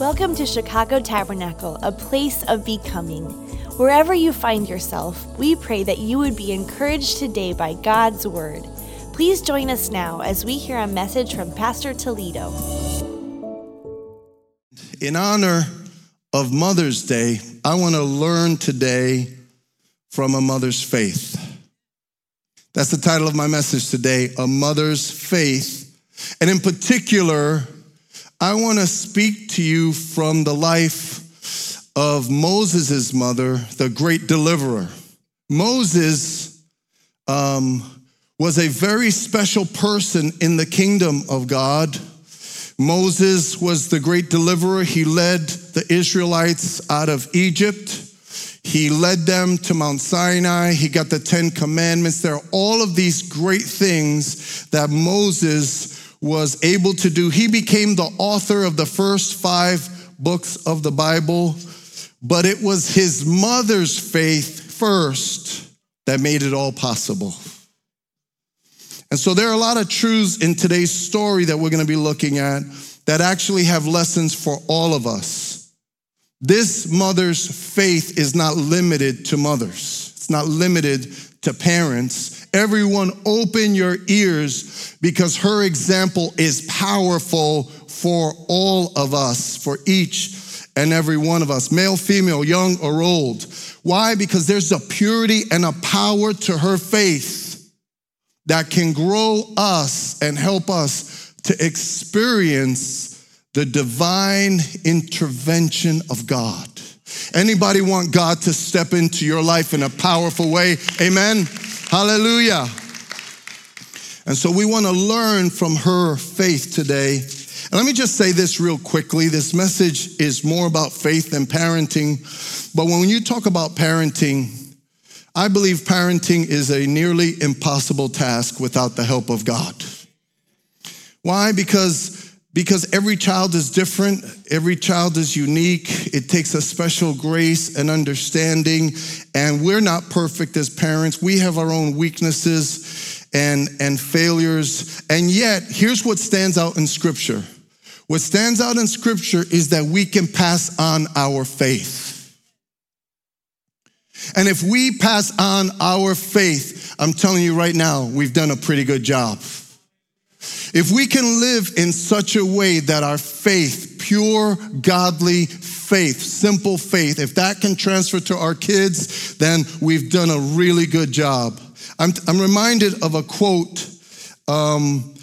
Welcome to Chicago Tabernacle, a place of becoming. Wherever you find yourself, we pray that you would be encouraged today by God's Word. Please join us now as we hear a message from Pastor Toledo. In honor of Mother's Day, I want to learn today from a mother's faith. That's the title of my message today A Mother's Faith. And in particular, I want to speak to you from the life of Moses' mother, the great deliverer. Moses um, was a very special person in the kingdom of God. Moses was the great deliverer. He led the Israelites out of Egypt. He led them to Mount Sinai. He got the Ten Commandments. There are all of these great things that Moses was able to do. He became the author of the first five books of the Bible, but it was his mother's faith first that made it all possible. And so there are a lot of truths in today's story that we're going to be looking at that actually have lessons for all of us. This mother's faith is not limited to mothers. It's not limited to parents. Everyone, open your ears because her example is powerful for all of us, for each and every one of us, male, female, young, or old. Why? Because there's a purity and a power to her faith that can grow us and help us to experience the divine intervention of God. Anybody want God to step into your life in a powerful way? Amen. Hallelujah. And so we want to learn from her faith today. And let me just say this real quickly. This message is more about faith than parenting. But when you talk about parenting, I believe parenting is a nearly impossible task without the help of God. Why? Because because every child is different, every child is unique. It takes a special grace and understanding, and we're not perfect as parents. We have our own weaknesses and, and failures. And yet, here's what stands out in Scripture what stands out in Scripture is that we can pass on our faith. And if we pass on our faith, I'm telling you right now, we've done a pretty good job. If we can live in such a way that our faith, pure, godly faith, simple faith, if that can transfer to our kids, then we've done a really good job. I'm, I'm reminded of a quote um,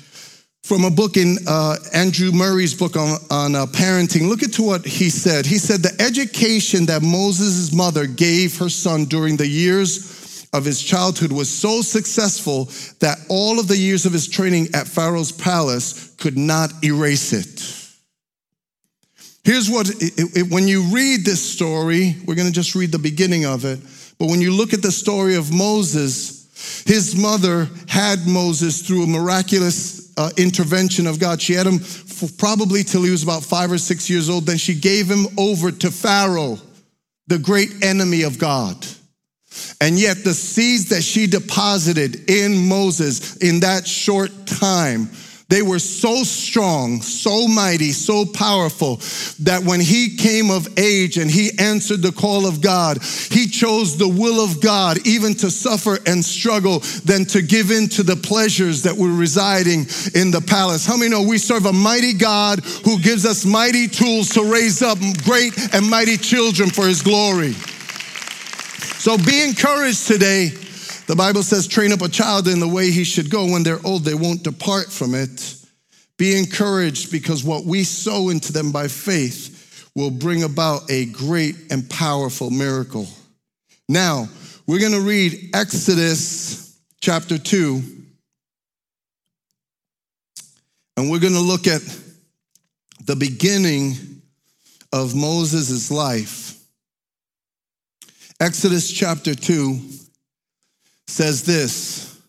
from a book in uh, Andrew Murray's book on, on uh, parenting. Look at what he said. He said, The education that Moses' mother gave her son during the years of his childhood was so successful that all of the years of his training at Pharaoh's palace could not erase it. Here's what, it, it, when you read this story, we're going to just read the beginning of it, but when you look at the story of Moses, his mother had Moses through a miraculous uh, intervention of God. She had him probably till he was about five or six years old. Then she gave him over to Pharaoh, the great enemy of God. And yet, the seeds that she deposited in Moses in that short time, they were so strong, so mighty, so powerful that when he came of age and he answered the call of God, he chose the will of God even to suffer and struggle than to give in to the pleasures that were residing in the palace. How many know we serve a mighty God who gives us mighty tools to raise up great and mighty children for his glory? So be encouraged today. The Bible says, train up a child in the way he should go. When they're old, they won't depart from it. Be encouraged because what we sow into them by faith will bring about a great and powerful miracle. Now, we're going to read Exodus chapter 2, and we're going to look at the beginning of Moses' life. Exodus chapter 2 says this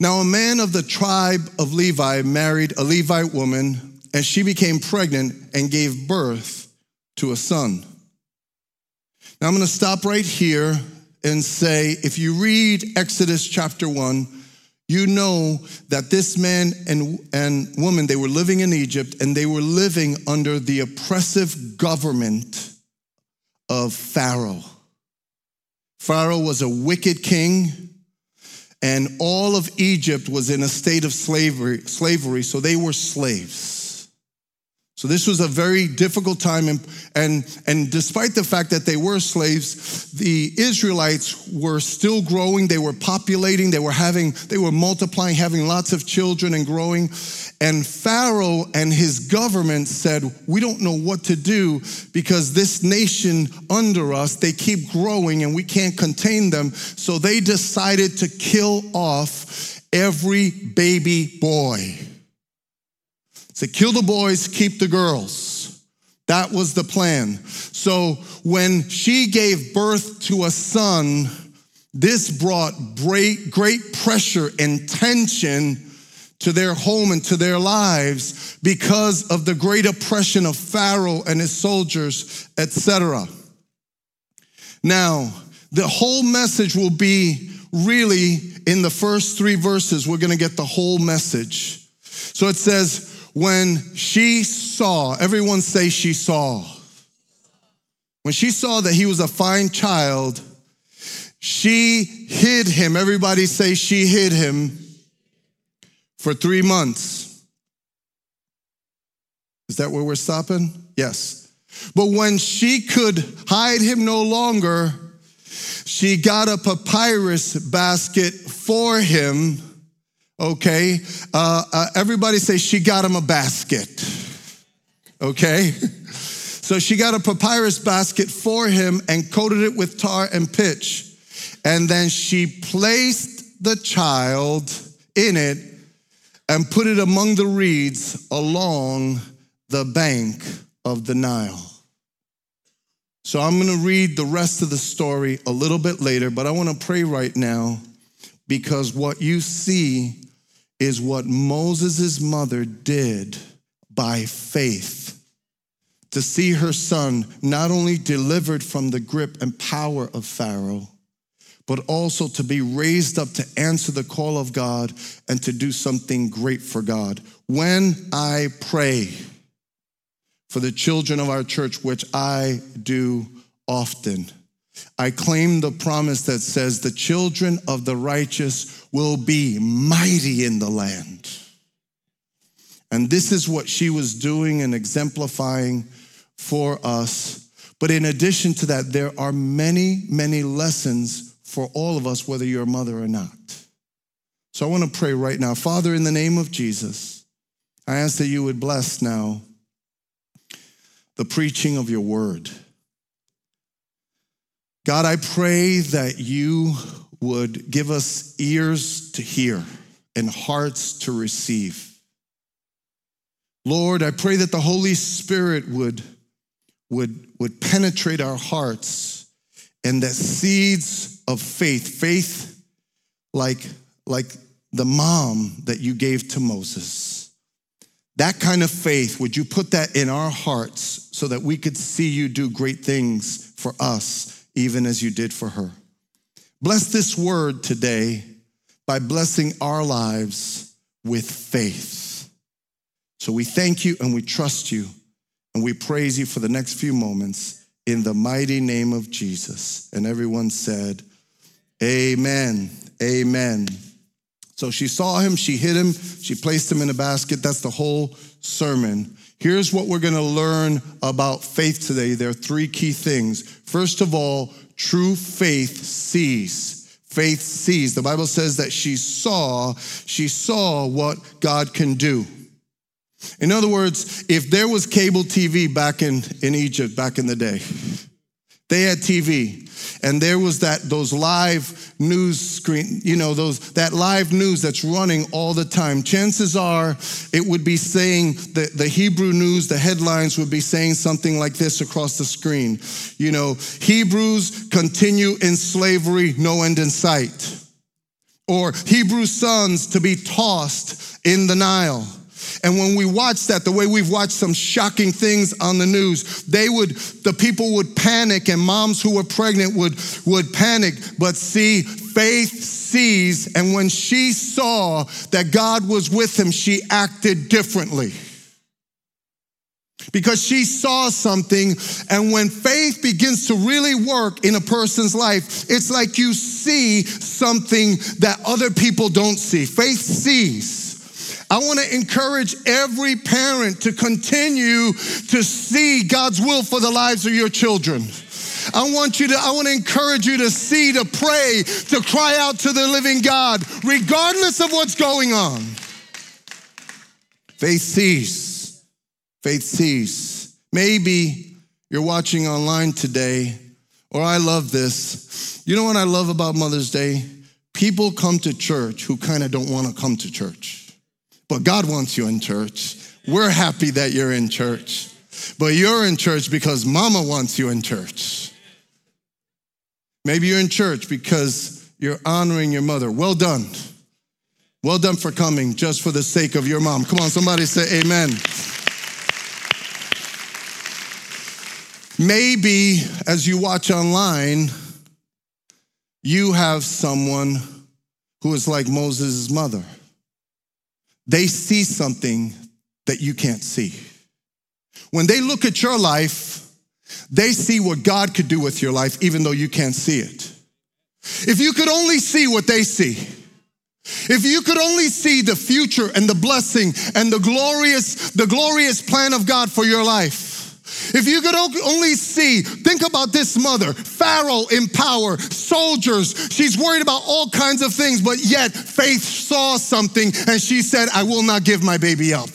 Now, a man of the tribe of Levi married a Levite woman, and she became pregnant and gave birth to a son. Now, I'm going to stop right here and say if you read Exodus chapter 1, you know that this man and, and woman, they were living in Egypt and they were living under the oppressive government of Pharaoh. Pharaoh was a wicked king, and all of Egypt was in a state of slavery, slavery so they were slaves. So this was a very difficult time. And, and, and despite the fact that they were slaves, the Israelites were still growing. They were populating. They were having, they were multiplying, having lots of children and growing. And Pharaoh and his government said, we don't know what to do because this nation under us, they keep growing and we can't contain them. So they decided to kill off every baby boy. Say, kill the boys, keep the girls. That was the plan. So when she gave birth to a son, this brought great, great pressure and tension to their home and to their lives because of the great oppression of Pharaoh and his soldiers, etc. Now, the whole message will be really in the first three verses. We're going to get the whole message. So it says, when she saw, everyone say she saw. When she saw that he was a fine child, she hid him. Everybody say she hid him for three months. Is that where we're stopping? Yes. But when she could hide him no longer, she got a papyrus basket for him Okay. Uh, uh, everybody say she got him a basket. Okay. So she got a papyrus basket for him and coated it with tar and pitch. And then she placed the child in it and put it among the reeds along the bank of the Nile. So I'm going to read the rest of the story a little bit later, but I want to pray right now because what you see is what Moses' mother did by faith to see her son not only delivered from the grip and power of Pharaoh, but also to be raised up to answer the call of God and to do something great for God. When I pray for the children of our church, which I do often, I claim the promise that says the children of the righteous will be mighty in the land. And this is what she was doing and exemplifying for us. But in addition to that, there are many, many lessons for all of us, whether you're a mother or not. So I want to pray right now. Father, in the name of Jesus, I ask that you would bless now the preaching of your word. God, I pray that you would give us ears to hear and hearts to receive. Lord, I pray that the Holy Spirit would, would, would penetrate our hearts and that seeds of faith, faith like, like the mom that you gave to Moses, that kind of faith, would you put that in our hearts so that we could see you do great things for us even as you did for her. Bless this word today by blessing our lives with faith. So we thank you and we trust you and we praise you for the next few moments in the mighty name of Jesus. And everyone said, Amen. Amen. So she saw him, she hid him, she placed him in a basket. That's the whole sermon. Here's what we're going to learn about faith today. There are three key things. First of all, true faith sees. Faith sees. The Bible says that she saw, she saw what God can do. In other words, if there was cable TV back in, in Egypt back in the day, they had TV and there was that those live news screen, you know, those that live news that's running all the time. Chances are it would be saying the, the Hebrew news, the headlines would be saying something like this across the screen. You know, Hebrews continue in slavery, no end in sight. Or Hebrew sons to be tossed in the Nile. And when we watch that, the way we've watched some shocking things on the news, they would, the people would panic and moms who were pregnant would, would panic. But see, faith sees. And when she saw that God was with him, she acted differently because she saw something. And when faith begins to really work in a person's life, it's like you see something that other people don't see. Faith sees. I want to encourage every parent to continue to see God's will for the lives of your children. I want you to, I want to encourage you to see, to pray, to cry out to the living God, regardless of what's going on. Faith sees. Faith sees. Maybe you're watching online today, or I love this. You know what I love about Mother's Day? People come to church who kind of don't want to come to church, but God wants you in church. We're happy that you're in church, but you're in church because mama wants you in church. Maybe you're in church because you're honoring your mother. Well done. Well done for coming just for the sake of your mom. Come on, somebody say amen. Maybe as you watch online, you have someone who is like Moses' mother. They see something that you can't see. When they look at your life, they see what God could do with your life, even though you can't see it. If you could only see what they see, if you could only see the future and the blessing and the glorious, the glorious plan of God for your life, if you could only see, think about this mother, Pharaoh in power, soldiers. She's worried about all kinds of things, but yet faith saw something and she said, I will not give my baby up.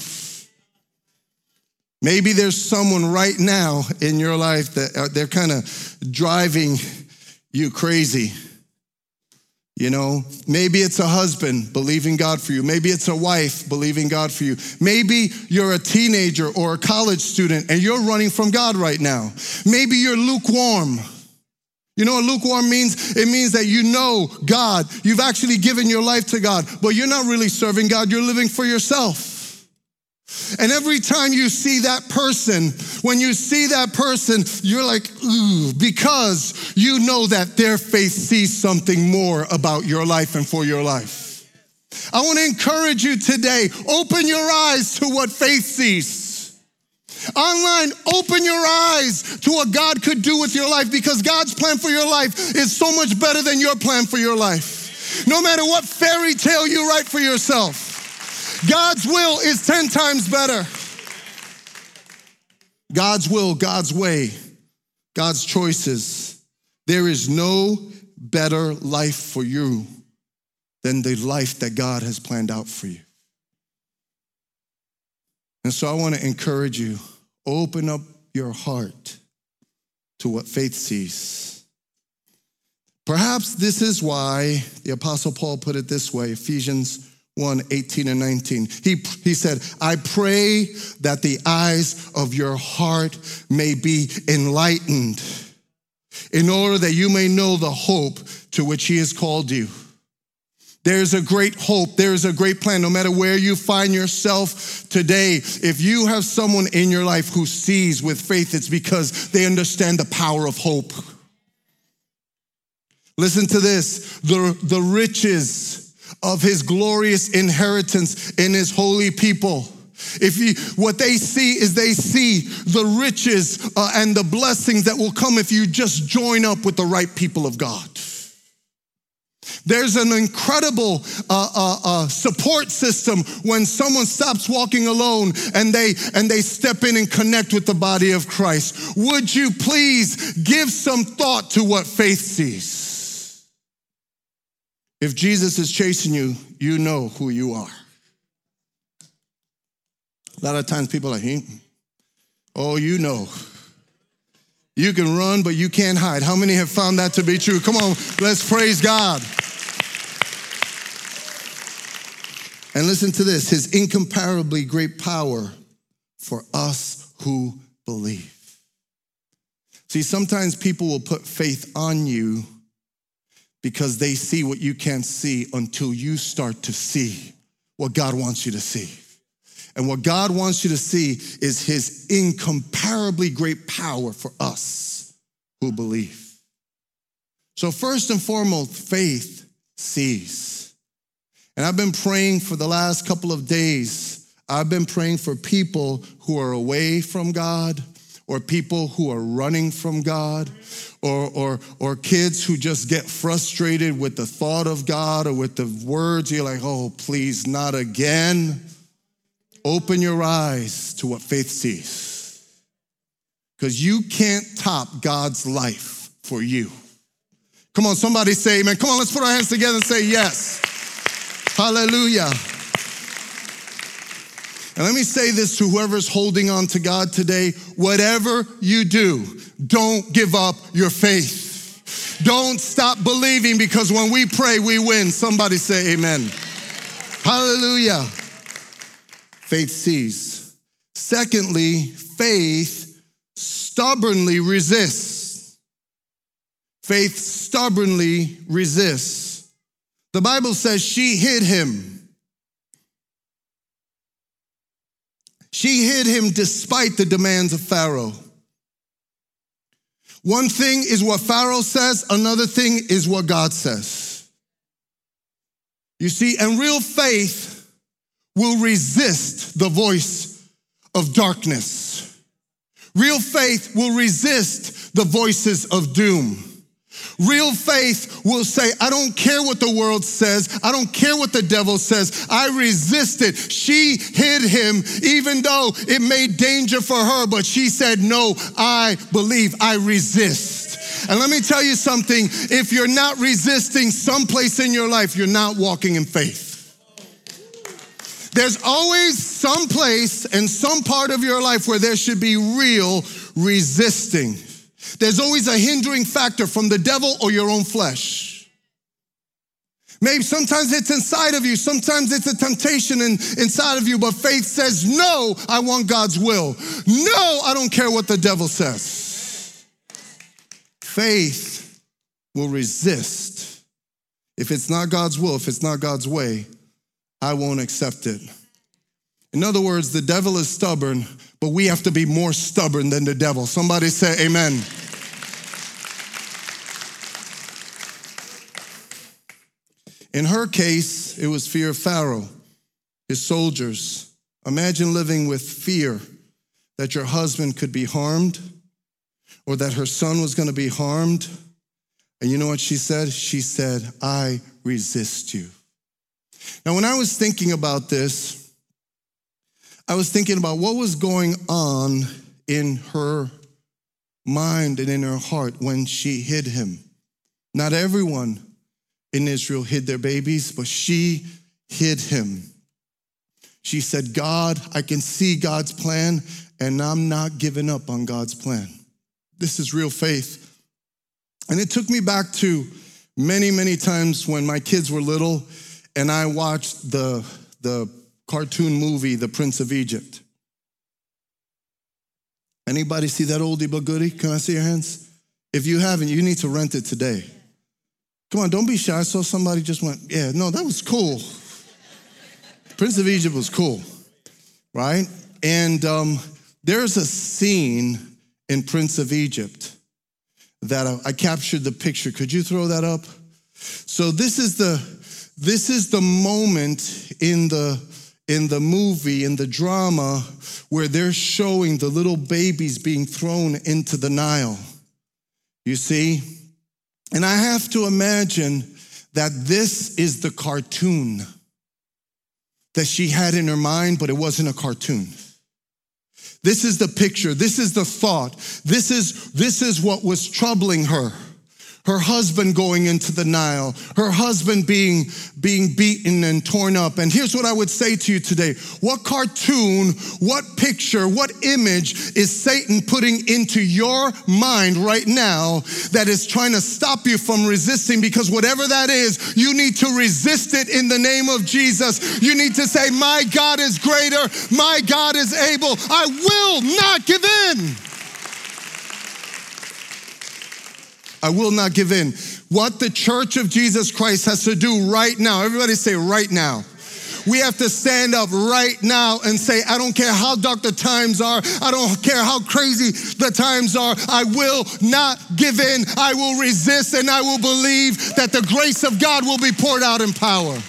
Maybe there's someone right now in your life that uh, they're kind of driving you crazy. You know, maybe it's a husband believing God for you. Maybe it's a wife believing God for you. Maybe you're a teenager or a college student and you're running from God right now. Maybe you're lukewarm. You know what lukewarm means? It means that you know God. You've actually given your life to God, but you're not really serving God. You're living for yourself. And every time you see that person, when you see that person, you're like, ooh, because you know that their faith sees something more about your life and for your life. I want to encourage you today open your eyes to what faith sees. Online, open your eyes to what God could do with your life because God's plan for your life is so much better than your plan for your life. No matter what fairy tale you write for yourself. God's will is 10 times better. God's will, God's way, God's choices. There is no better life for you than the life that God has planned out for you. And so I want to encourage you open up your heart to what faith sees. Perhaps this is why the Apostle Paul put it this way Ephesians 1 18 and 19. He, he said, I pray that the eyes of your heart may be enlightened in order that you may know the hope to which he has called you. There's a great hope. There's a great plan. No matter where you find yourself today, if you have someone in your life who sees with faith, it's because they understand the power of hope. Listen to this the, the riches of his glorious inheritance in his holy people. If you, what they see is they see the riches uh, and the blessings that will come if you just join up with the right people of God. There's an incredible uh, uh, uh, support system when someone stops walking alone and they and they step in and connect with the body of Christ. Would you please give some thought to what faith sees? If Jesus is chasing you, you know who you are. A lot of times people are like, oh, you know. You can run, but you can't hide. How many have found that to be true? Come on, let's praise God. And listen to this his incomparably great power for us who believe. See, sometimes people will put faith on you because they see what you can't see until you start to see what God wants you to see. And what God wants you to see is his incomparably great power for us who believe. So, first and foremost, faith sees. And I've been praying for the last couple of days. I've been praying for people who are away from God or people who are running from God or, or, or kids who just get frustrated with the thought of God or with the words. You're like, oh, please, not again. Open your eyes to what faith sees. Because you can't top God's life for you. Come on, somebody say amen. Come on, let's put our hands together and say yes. Hallelujah. And let me say this to whoever's holding on to God today whatever you do, don't give up your faith. Don't stop believing because when we pray, we win. Somebody say amen. Hallelujah. Faith sees. Secondly, faith stubbornly resists. Faith stubbornly resists. The Bible says she hid him. She hid him despite the demands of Pharaoh. One thing is what Pharaoh says, another thing is what God says. You see, and real faith will resist the voice of darkness. Real faith will resist the voices of doom. Real faith will say, I don't care what the world says. I don't care what the devil says. I resist it. She hid him, even though it made danger for her, but she said, No, I believe. I resist. And let me tell you something if you're not resisting someplace in your life, you're not walking in faith. There's always some place and some part of your life where there should be real resisting. There's always a hindering factor from the devil or your own flesh. Maybe sometimes it's inside of you, sometimes it's a temptation in, inside of you, but faith says, No, I want God's will. No, I don't care what the devil says. Faith will resist. If it's not God's will, if it's not God's way, I won't accept it. In other words, the devil is stubborn, but we have to be more stubborn than the devil. Somebody say, Amen. In her case, it was fear of Pharaoh, his soldiers. Imagine living with fear that your husband could be harmed or that her son was going to be harmed. And you know what she said? She said, I resist you. Now, when I was thinking about this, I was thinking about what was going on in her mind and in her heart when she hid him. Not everyone in Israel hid their babies, but she hid him. She said, God, I can see God's plan, and I'm not giving up on God's plan. This is real faith. And it took me back to many, many times when my kids were little and I watched the, the cartoon movie, The Prince of Egypt. Anybody see that oldie but goodie? Can I see your hands? If you haven't, you need to rent it today. Come on, don't be shy. I saw somebody just went, yeah, no, that was cool. Prince of Egypt was cool, right? And um, there's a scene in Prince of Egypt that I, I captured the picture. Could you throw that up? So this is the this is the moment in the in the movie in the drama where they're showing the little babies being thrown into the Nile. You see? And I have to imagine that this is the cartoon that she had in her mind, but it wasn't a cartoon. This is the picture. This is the thought. This is, this is what was troubling her her husband going into the Nile, her husband being, being beaten and torn up. And here's what I would say to you today. What cartoon, what picture, what image is Satan putting into your mind right now that is trying to stop you from resisting? Because whatever that is, you need to resist it in the name of Jesus. You need to say, my God is greater. My God is able. I will not give in. I will not give in. What the church of Jesus Christ has to do right now, everybody say right now. We have to stand up right now and say, I don't care how dark the times are. I don't care how crazy the times are. I will not give in. I will resist and I will believe that the grace of God will be poured out in power.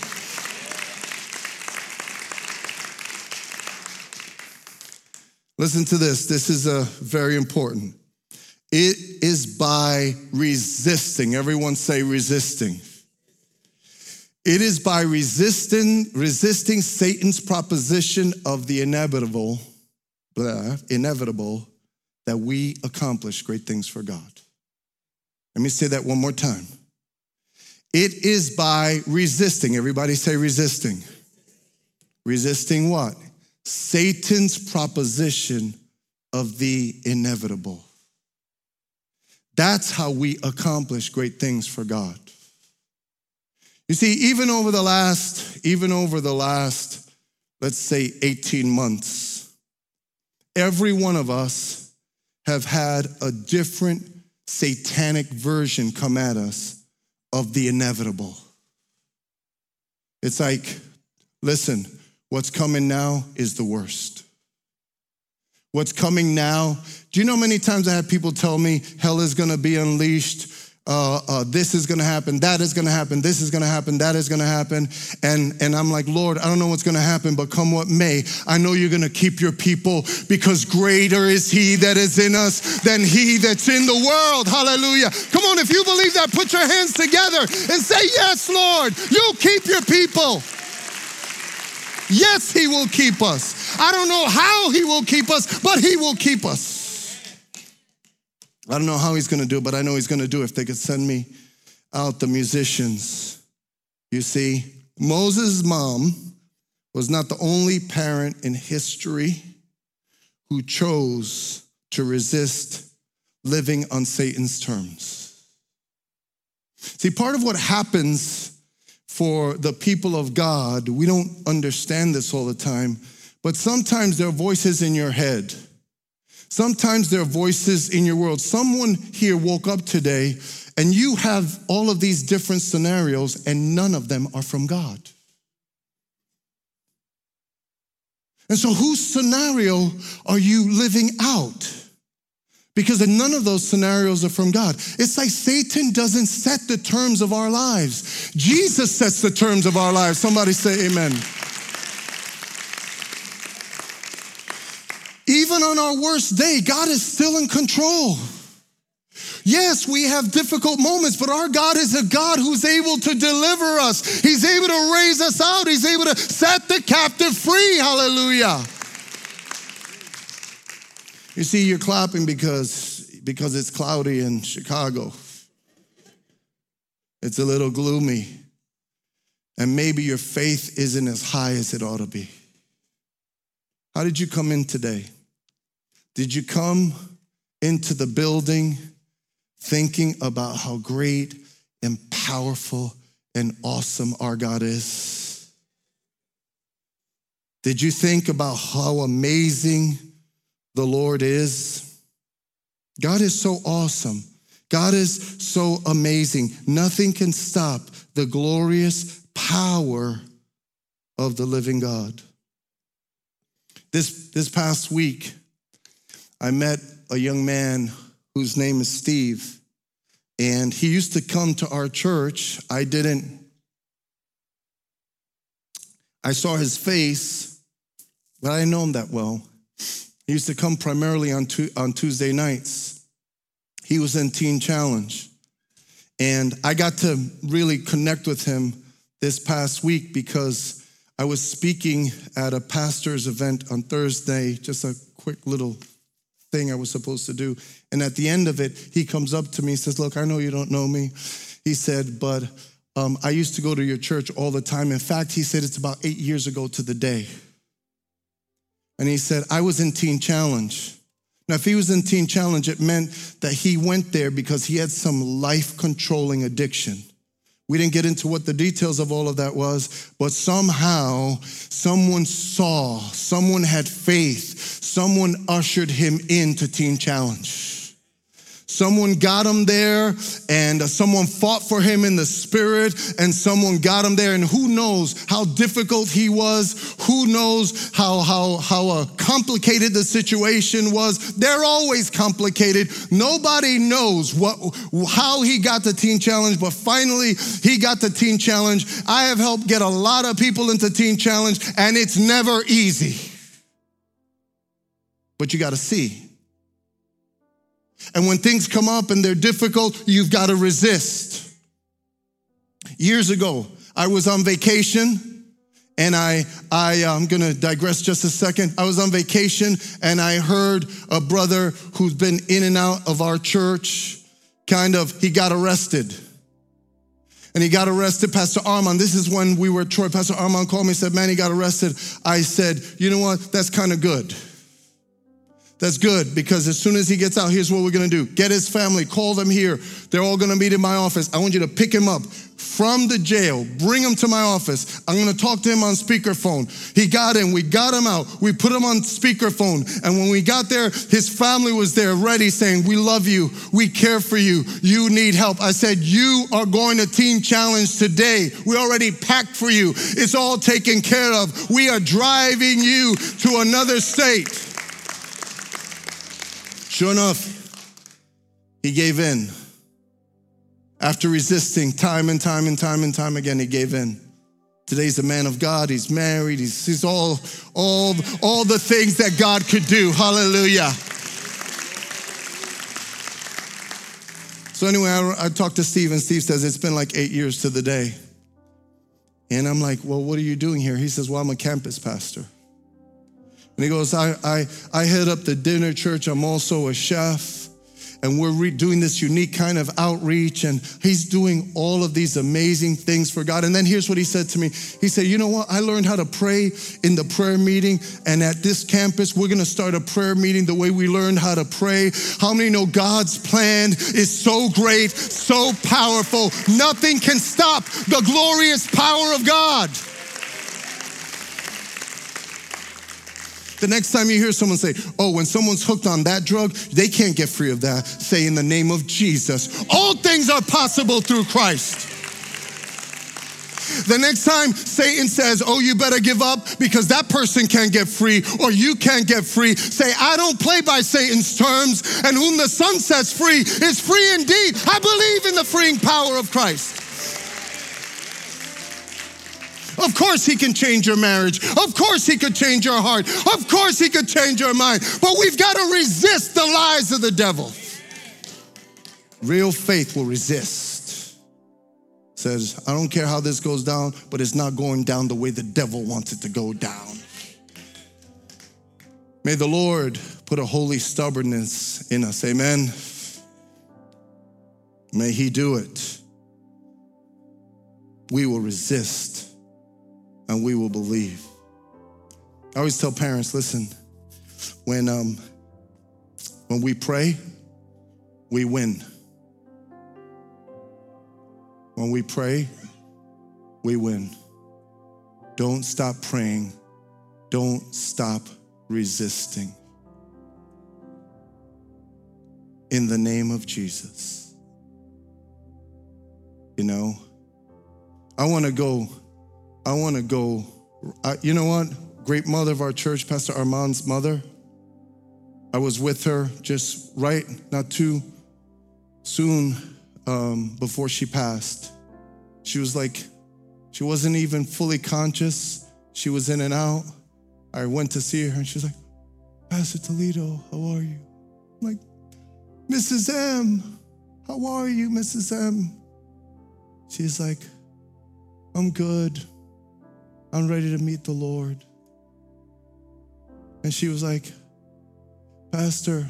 Listen to this. This is a uh, very important. It is by resisting. Everyone say resisting. It is by resisting, resisting Satan's proposition of the inevitable, blah, inevitable, that we accomplish great things for God. Let me say that one more time. It is by resisting. Everybody say resisting. Resisting what? Satan's proposition of the inevitable. That's how we accomplish great things for God. You see, even over the last, even over the last, let's say 18 months, every one of us have had a different satanic version come at us of the inevitable. It's like, listen, what's coming now is the worst. What's coming now, do you know many times I have people tell me hell is gonna be unleashed? Uh, uh, this is going to happen, that is going to happen, this is going to happen, that is going to happen. And, and I'm like, Lord, I don't know what's going to happen, but come what may, I know you're going to keep your people because greater is he that is in us than he that's in the world. Hallelujah. Come on, if you believe that, put your hands together and say, Yes, Lord, you'll keep your people. Yes, he will keep us. I don't know how he will keep us, but he will keep us. I don't know how he's going to do it, but I know he's going to do it. If they could send me out the musicians. You see, Moses' mom was not the only parent in history who chose to resist living on Satan's terms. See, part of what happens for the people of God, we don't understand this all the time, but sometimes there are voices in your head Sometimes there are voices in your world. Someone here woke up today and you have all of these different scenarios, and none of them are from God. And so, whose scenario are you living out? Because none of those scenarios are from God. It's like Satan doesn't set the terms of our lives, Jesus sets the terms of our lives. Somebody say, Amen. Even on our worst day, God is still in control. Yes, we have difficult moments, but our God is a God who's able to deliver us. He's able to raise us out. He's able to set the captive free. Hallelujah. You see, you're clapping because, because it's cloudy in Chicago. It's a little gloomy. And maybe your faith isn't as high as it ought to be. How did you come in today? Did you come into the building thinking about how great and powerful and awesome our God is? Did you think about how amazing the Lord is? God is so awesome. God is so amazing. Nothing can stop the glorious power of the living God. This, this past week, I met a young man whose name is Steve, and he used to come to our church. I didn't, I saw his face, but I didn't know him that well. He used to come primarily on, tu- on Tuesday nights. He was in Teen Challenge. And I got to really connect with him this past week because I was speaking at a pastor's event on Thursday, just a quick little thing I was supposed to do. And at the end of it, he comes up to me says, Look, I know you don't know me. He said, But um, I used to go to your church all the time. In fact, he said it's about eight years ago to the day. And he said, I was in Teen Challenge. Now, if he was in Teen Challenge, it meant that he went there because he had some life controlling addiction. We didn't get into what the details of all of that was, but somehow someone saw, someone had faith, someone ushered him into Teen Challenge. Someone got him there, and someone fought for him in the spirit, and someone got him there. And who knows how difficult he was? Who knows how how how uh, complicated the situation was? They're always complicated. Nobody knows what how he got the teen challenge, but finally he got the teen challenge. I have helped get a lot of people into teen challenge, and it's never easy. But you got to see and when things come up and they're difficult, you've got to resist. Years ago, I was on vacation and I, I, uh, I'm gonna digress just a second. I was on vacation and I heard a brother who's been in and out of our church, kind of, he got arrested. And he got arrested, Pastor Armand. This is when we were at Troy. Pastor Armand called me and said, Man, he got arrested. I said, You know what? That's kind of good. That's good because as soon as he gets out, here's what we're gonna do get his family, call them here. They're all gonna meet in my office. I want you to pick him up from the jail, bring him to my office. I'm gonna talk to him on speakerphone. He got in, we got him out, we put him on speakerphone. And when we got there, his family was there ready saying, We love you, we care for you, you need help. I said, You are going to Teen Challenge today. We already packed for you, it's all taken care of. We are driving you to another state. Sure enough, he gave in. After resisting time and time and time and time again, he gave in. Today's a man of God. He's married. He's, he's all, all, all the things that God could do. Hallelujah. So anyway, I, I talked to Steve, and Steve says it's been like eight years to the day. And I'm like, well, what are you doing here? He says, well, I'm a campus pastor. And he goes, I, I, I head up the dinner church. I'm also a chef. And we're re- doing this unique kind of outreach. And he's doing all of these amazing things for God. And then here's what he said to me He said, You know what? I learned how to pray in the prayer meeting. And at this campus, we're going to start a prayer meeting the way we learned how to pray. How many know God's plan is so great, so powerful? Nothing can stop the glorious power of God. The next time you hear someone say, Oh, when someone's hooked on that drug, they can't get free of that, say, In the name of Jesus, all things are possible through Christ. The next time Satan says, Oh, you better give up because that person can't get free or you can't get free, say, I don't play by Satan's terms, and whom the Son sets free is free indeed. I believe in the freeing power of Christ. Of course, He can change your marriage. Of course, He could change your heart. Of course, He could change your mind. But we've got to resist the lies of the devil. Real faith will resist. Says, I don't care how this goes down, but it's not going down the way the devil wants it to go down. May the Lord put a holy stubbornness in us. Amen. May He do it. We will resist and we will believe. I always tell parents, listen, when um, when we pray, we win. When we pray, we win. Don't stop praying. Don't stop resisting. In the name of Jesus. You know, I want to go I want to go. I, you know what? Great mother of our church, Pastor Armand's mother. I was with her just right, not too soon um, before she passed. She was like, she wasn't even fully conscious. She was in and out. I went to see her and she was like, Pastor Toledo, how are you? I'm like, Mrs. M, how are you, Mrs. M? She's like, I'm good. I'm ready to meet the Lord. And she was like, Pastor,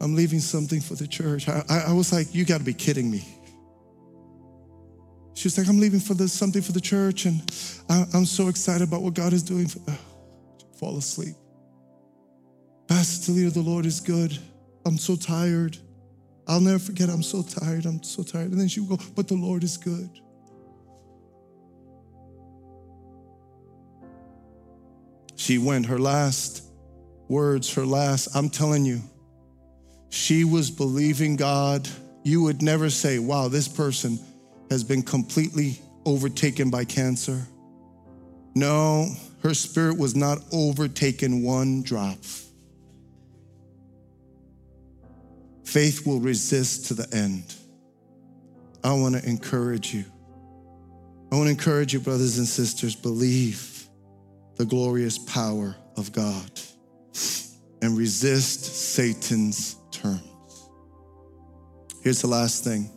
I'm leaving something for the church. I, I, was like, You got to be kidding me. She was like, I'm leaving for this, something for the church, and I, am so excited about what God is doing. For, uh, fall asleep. Pastor Toledo, the Lord is good. I'm so tired. I'll never forget, I'm so tired. I'm so tired. And then she would go, But the Lord is good. She went, her last words, her last, I'm telling you, she was believing God. You would never say, wow, this person has been completely overtaken by cancer. No, her spirit was not overtaken one drop. Faith will resist to the end. I want to encourage you. I want to encourage you, brothers and sisters, believe the glorious power of God and resist Satan's terms. Here's the last thing.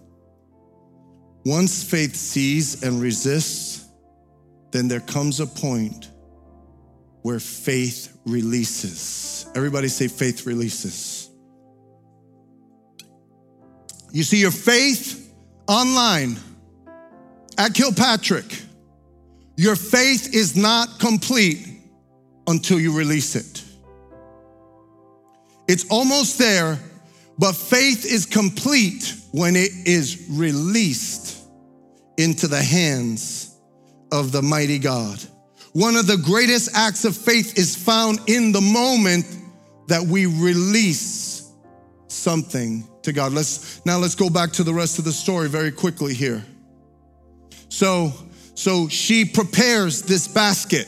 Once faith sees and resists, then there comes a point where faith releases. Everybody say, faith releases. You see, your faith online at Kilpatrick, your faith is not complete until you release it. It's almost there, but faith is complete when it is released into the hands of the mighty God. One of the greatest acts of faith is found in the moment that we release something to God. Let's now let's go back to the rest of the story very quickly here. So, so she prepares this basket.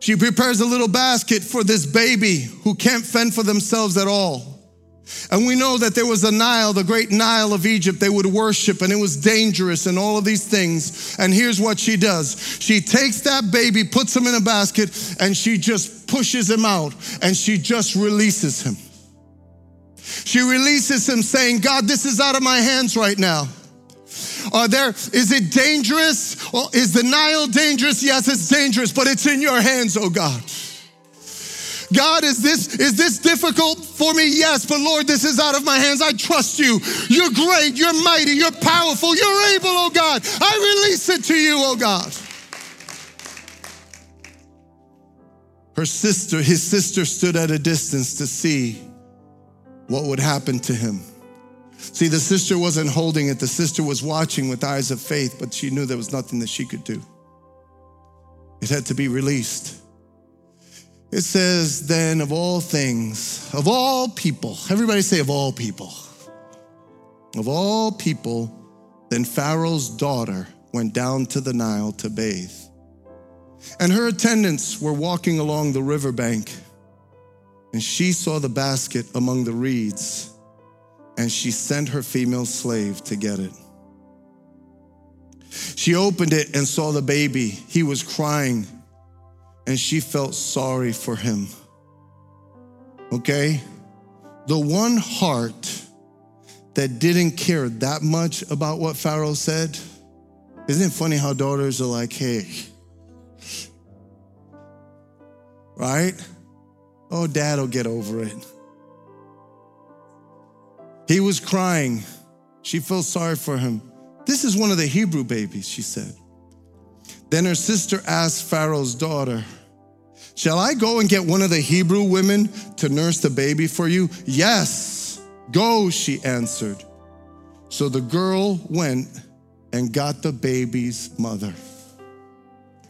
She prepares a little basket for this baby who can't fend for themselves at all. And we know that there was a Nile, the great Nile of Egypt, they would worship, and it was dangerous and all of these things. And here's what she does she takes that baby, puts him in a basket, and she just pushes him out, and she just releases him. She releases him, saying, God, this is out of my hands right now. Are there, is it dangerous? Or is the Nile dangerous? Yes, it's dangerous, but it's in your hands, oh God. God, is this, is this difficult for me? Yes, but Lord, this is out of my hands. I trust you. You're great, you're mighty, you're powerful, you're able, oh God. I release it to you, oh God. Her sister, his sister stood at a distance to see what would happen to him. See, the sister wasn't holding it, the sister was watching with eyes of faith, but she knew there was nothing that she could do. It had to be released. It says, then of all things, of all people, everybody say, of all people, of all people, then Pharaoh's daughter went down to the Nile to bathe. And her attendants were walking along the riverbank, and she saw the basket among the reeds, and she sent her female slave to get it. She opened it and saw the baby. He was crying and she felt sorry for him. Okay? The one heart that didn't care that much about what Pharaoh said. Isn't it funny how daughters are like, hey, right? Oh, dad will get over it. He was crying. She felt sorry for him. This is one of the Hebrew babies, she said. Then her sister asked Pharaoh's daughter, Shall I go and get one of the Hebrew women to nurse the baby for you? Yes, go, she answered. So the girl went and got the baby's mother.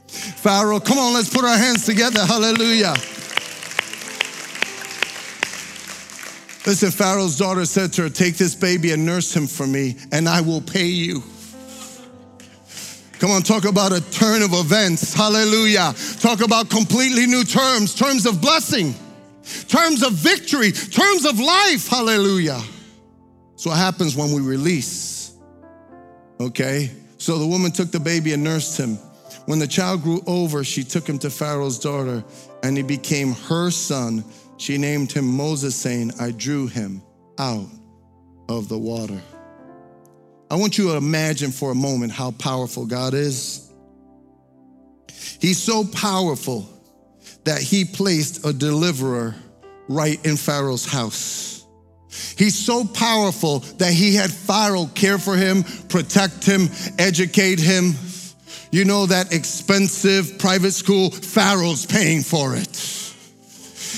Pharaoh, come on, let's put our hands together. Hallelujah. Listen, Pharaoh's daughter said to her, Take this baby and nurse him for me, and I will pay you. Come on, talk about a turn of events. Hallelujah. Talk about completely new terms, terms of blessing, terms of victory, terms of life. Hallelujah. So what happens when we release. Okay? So the woman took the baby and nursed him. When the child grew over, she took him to Pharaoh's daughter, and he became her son. She named him Moses, saying, I drew him out of the water. I want you to imagine for a moment how powerful God is. He's so powerful that he placed a deliverer right in Pharaoh's house. He's so powerful that he had Pharaoh care for him, protect him, educate him. You know that expensive private school, Pharaoh's paying for it.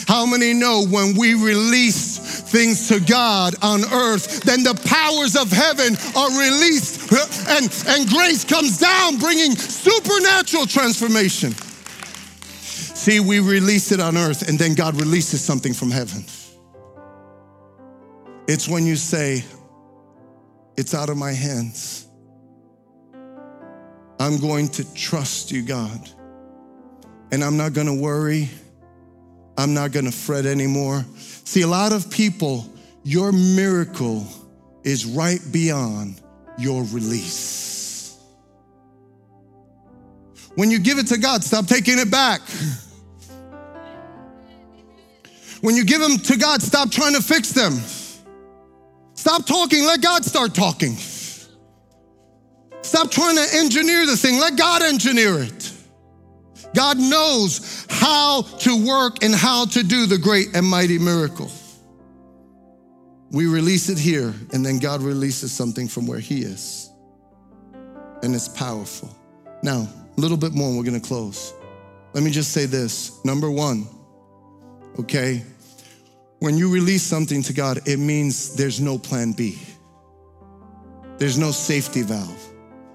How many know when we release things to God on earth, then the powers of heaven are released and, and grace comes down, bringing supernatural transformation? See, we release it on earth and then God releases something from heaven. It's when you say, It's out of my hands. I'm going to trust you, God. And I'm not going to worry. I'm not going to fret anymore. See, a lot of people, your miracle is right beyond your release. When you give it to God, stop taking it back. When you give them to God, stop trying to fix them. Stop talking, let God start talking. Stop trying to engineer the thing, let God engineer it. God knows how to work and how to do the great and mighty miracle. We release it here, and then God releases something from where He is. And it's powerful. Now, a little bit more, and we're gonna close. Let me just say this. Number one, okay, when you release something to God, it means there's no plan B, there's no safety valve.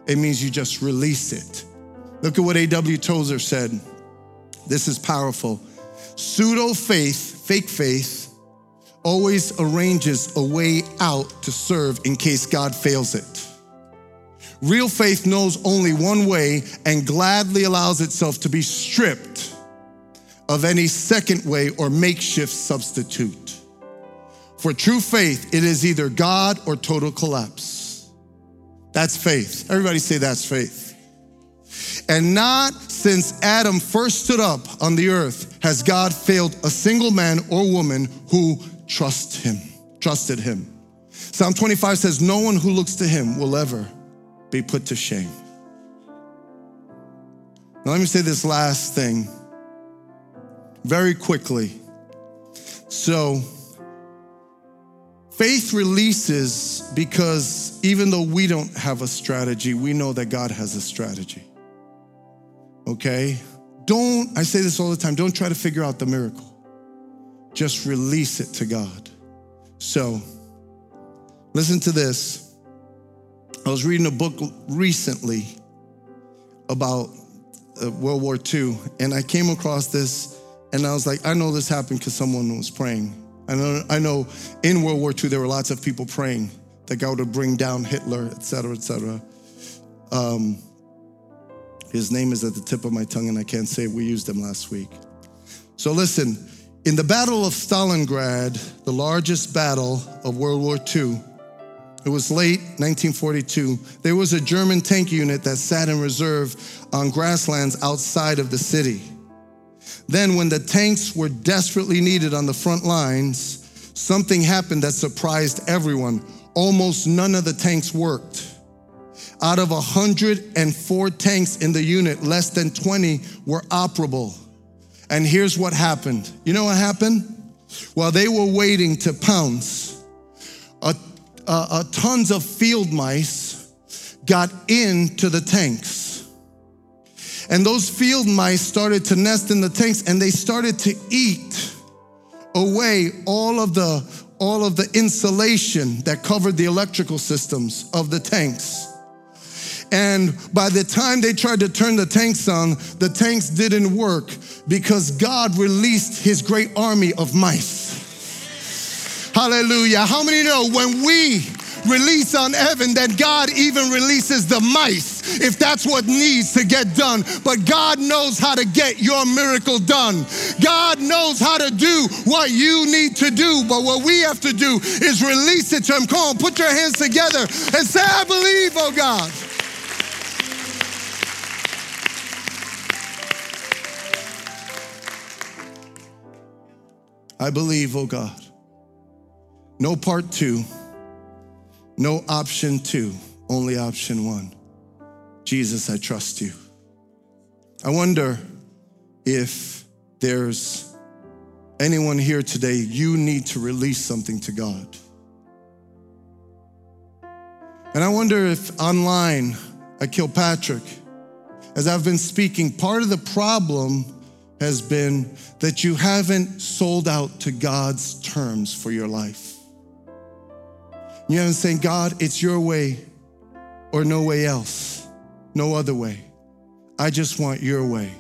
It means you just release it. Look at what A.W. Tozer said. This is powerful. Pseudo faith, fake faith, always arranges a way out to serve in case God fails it. Real faith knows only one way and gladly allows itself to be stripped of any second way or makeshift substitute. For true faith, it is either God or total collapse. That's faith. Everybody say that's faith. And not since Adam first stood up on the earth has God failed a single man or woman who trust him, trusted him. Psalm 25 says, No one who looks to him will ever be put to shame. Now, let me say this last thing very quickly. So, faith releases because even though we don't have a strategy, we know that God has a strategy. Okay? Don't, I say this all the time, don't try to figure out the miracle. Just release it to God. So, listen to this. I was reading a book recently about uh, World War II, and I came across this, and I was like, I know this happened because someone was praying. I know, I know in World War II, there were lots of people praying that God would bring down Hitler, et cetera, et cetera. Um, his name is at the tip of my tongue, and I can't say we used him last week. So listen, in the Battle of Stalingrad, the largest battle of World War II, it was late 1942. There was a German tank unit that sat in reserve on grasslands outside of the city. Then, when the tanks were desperately needed on the front lines, something happened that surprised everyone. Almost none of the tanks worked. Out of 104 tanks in the unit, less than 20 were operable. And here's what happened. You know what happened? While they were waiting to pounce, a, a, a tons of field mice got into the tanks. And those field mice started to nest in the tanks and they started to eat away all of the all of the insulation that covered the electrical systems of the tanks. And by the time they tried to turn the tanks on, the tanks didn't work because God released his great army of mice. Hallelujah. How many know when we release on heaven that God even releases the mice if that's what needs to get done. But God knows how to get your miracle done. God knows how to do what you need to do. But what we have to do is release it to Him. Come on, put your hands together and say, I believe, oh God. I believe, oh God. No part two, no option two, only option one. Jesus, I trust you. I wonder if there's anyone here today, you need to release something to God. And I wonder if online at Kilpatrick, as I've been speaking, part of the problem has been that you haven't sold out to God's terms for your life. You haven't said, God, it's your way or no way else, no other way. I just want your way.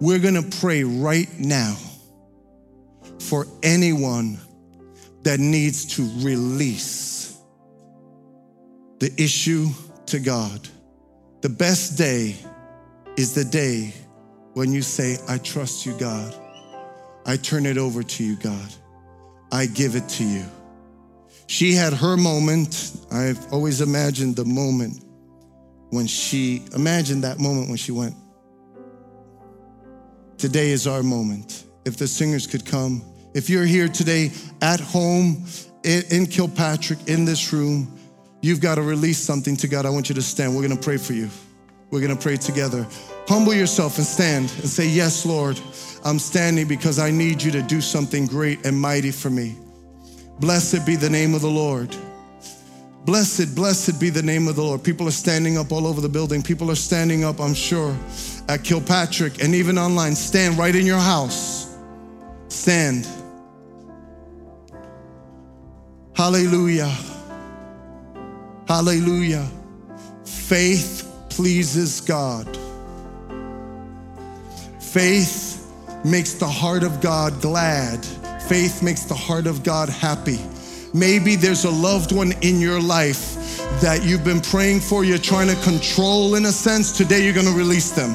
We're gonna pray right now for anyone that needs to release the issue to God. The best day is the day when you say, I trust you, God. I turn it over to you, God. I give it to you. She had her moment. I've always imagined the moment when she, imagined that moment when she went, Today is our moment. If the singers could come. If you're here today at home in Kilpatrick, in this room, you've got to release something to God. I want you to stand. We're going to pray for you. We're going to pray together. Humble yourself and stand and say, Yes, Lord, I'm standing because I need you to do something great and mighty for me. Blessed be the name of the Lord. Blessed, blessed be the name of the Lord. People are standing up all over the building. People are standing up, I'm sure, at Kilpatrick and even online. Stand right in your house. Stand. Hallelujah. Hallelujah. Faith pleases God. Faith makes the heart of God glad. Faith makes the heart of God happy. Maybe there's a loved one in your life that you've been praying for, you're trying to control in a sense. Today, you're going to release them.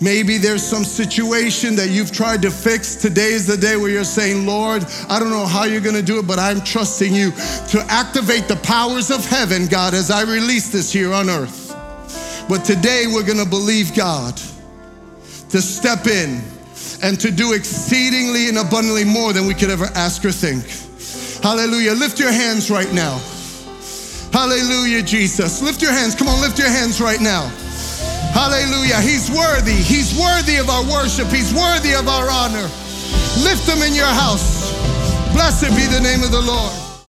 Maybe there's some situation that you've tried to fix. Today is the day where you're saying, Lord, I don't know how you're going to do it, but I'm trusting you to activate the powers of heaven, God, as I release this here on earth. But today we're going to believe God to step in and to do exceedingly and abundantly more than we could ever ask or think. Hallelujah. Lift your hands right now. Hallelujah, Jesus. Lift your hands. Come on, lift your hands right now. Hallelujah. He's worthy. He's worthy of our worship. He's worthy of our honor. Lift them in your house. Blessed be the name of the Lord.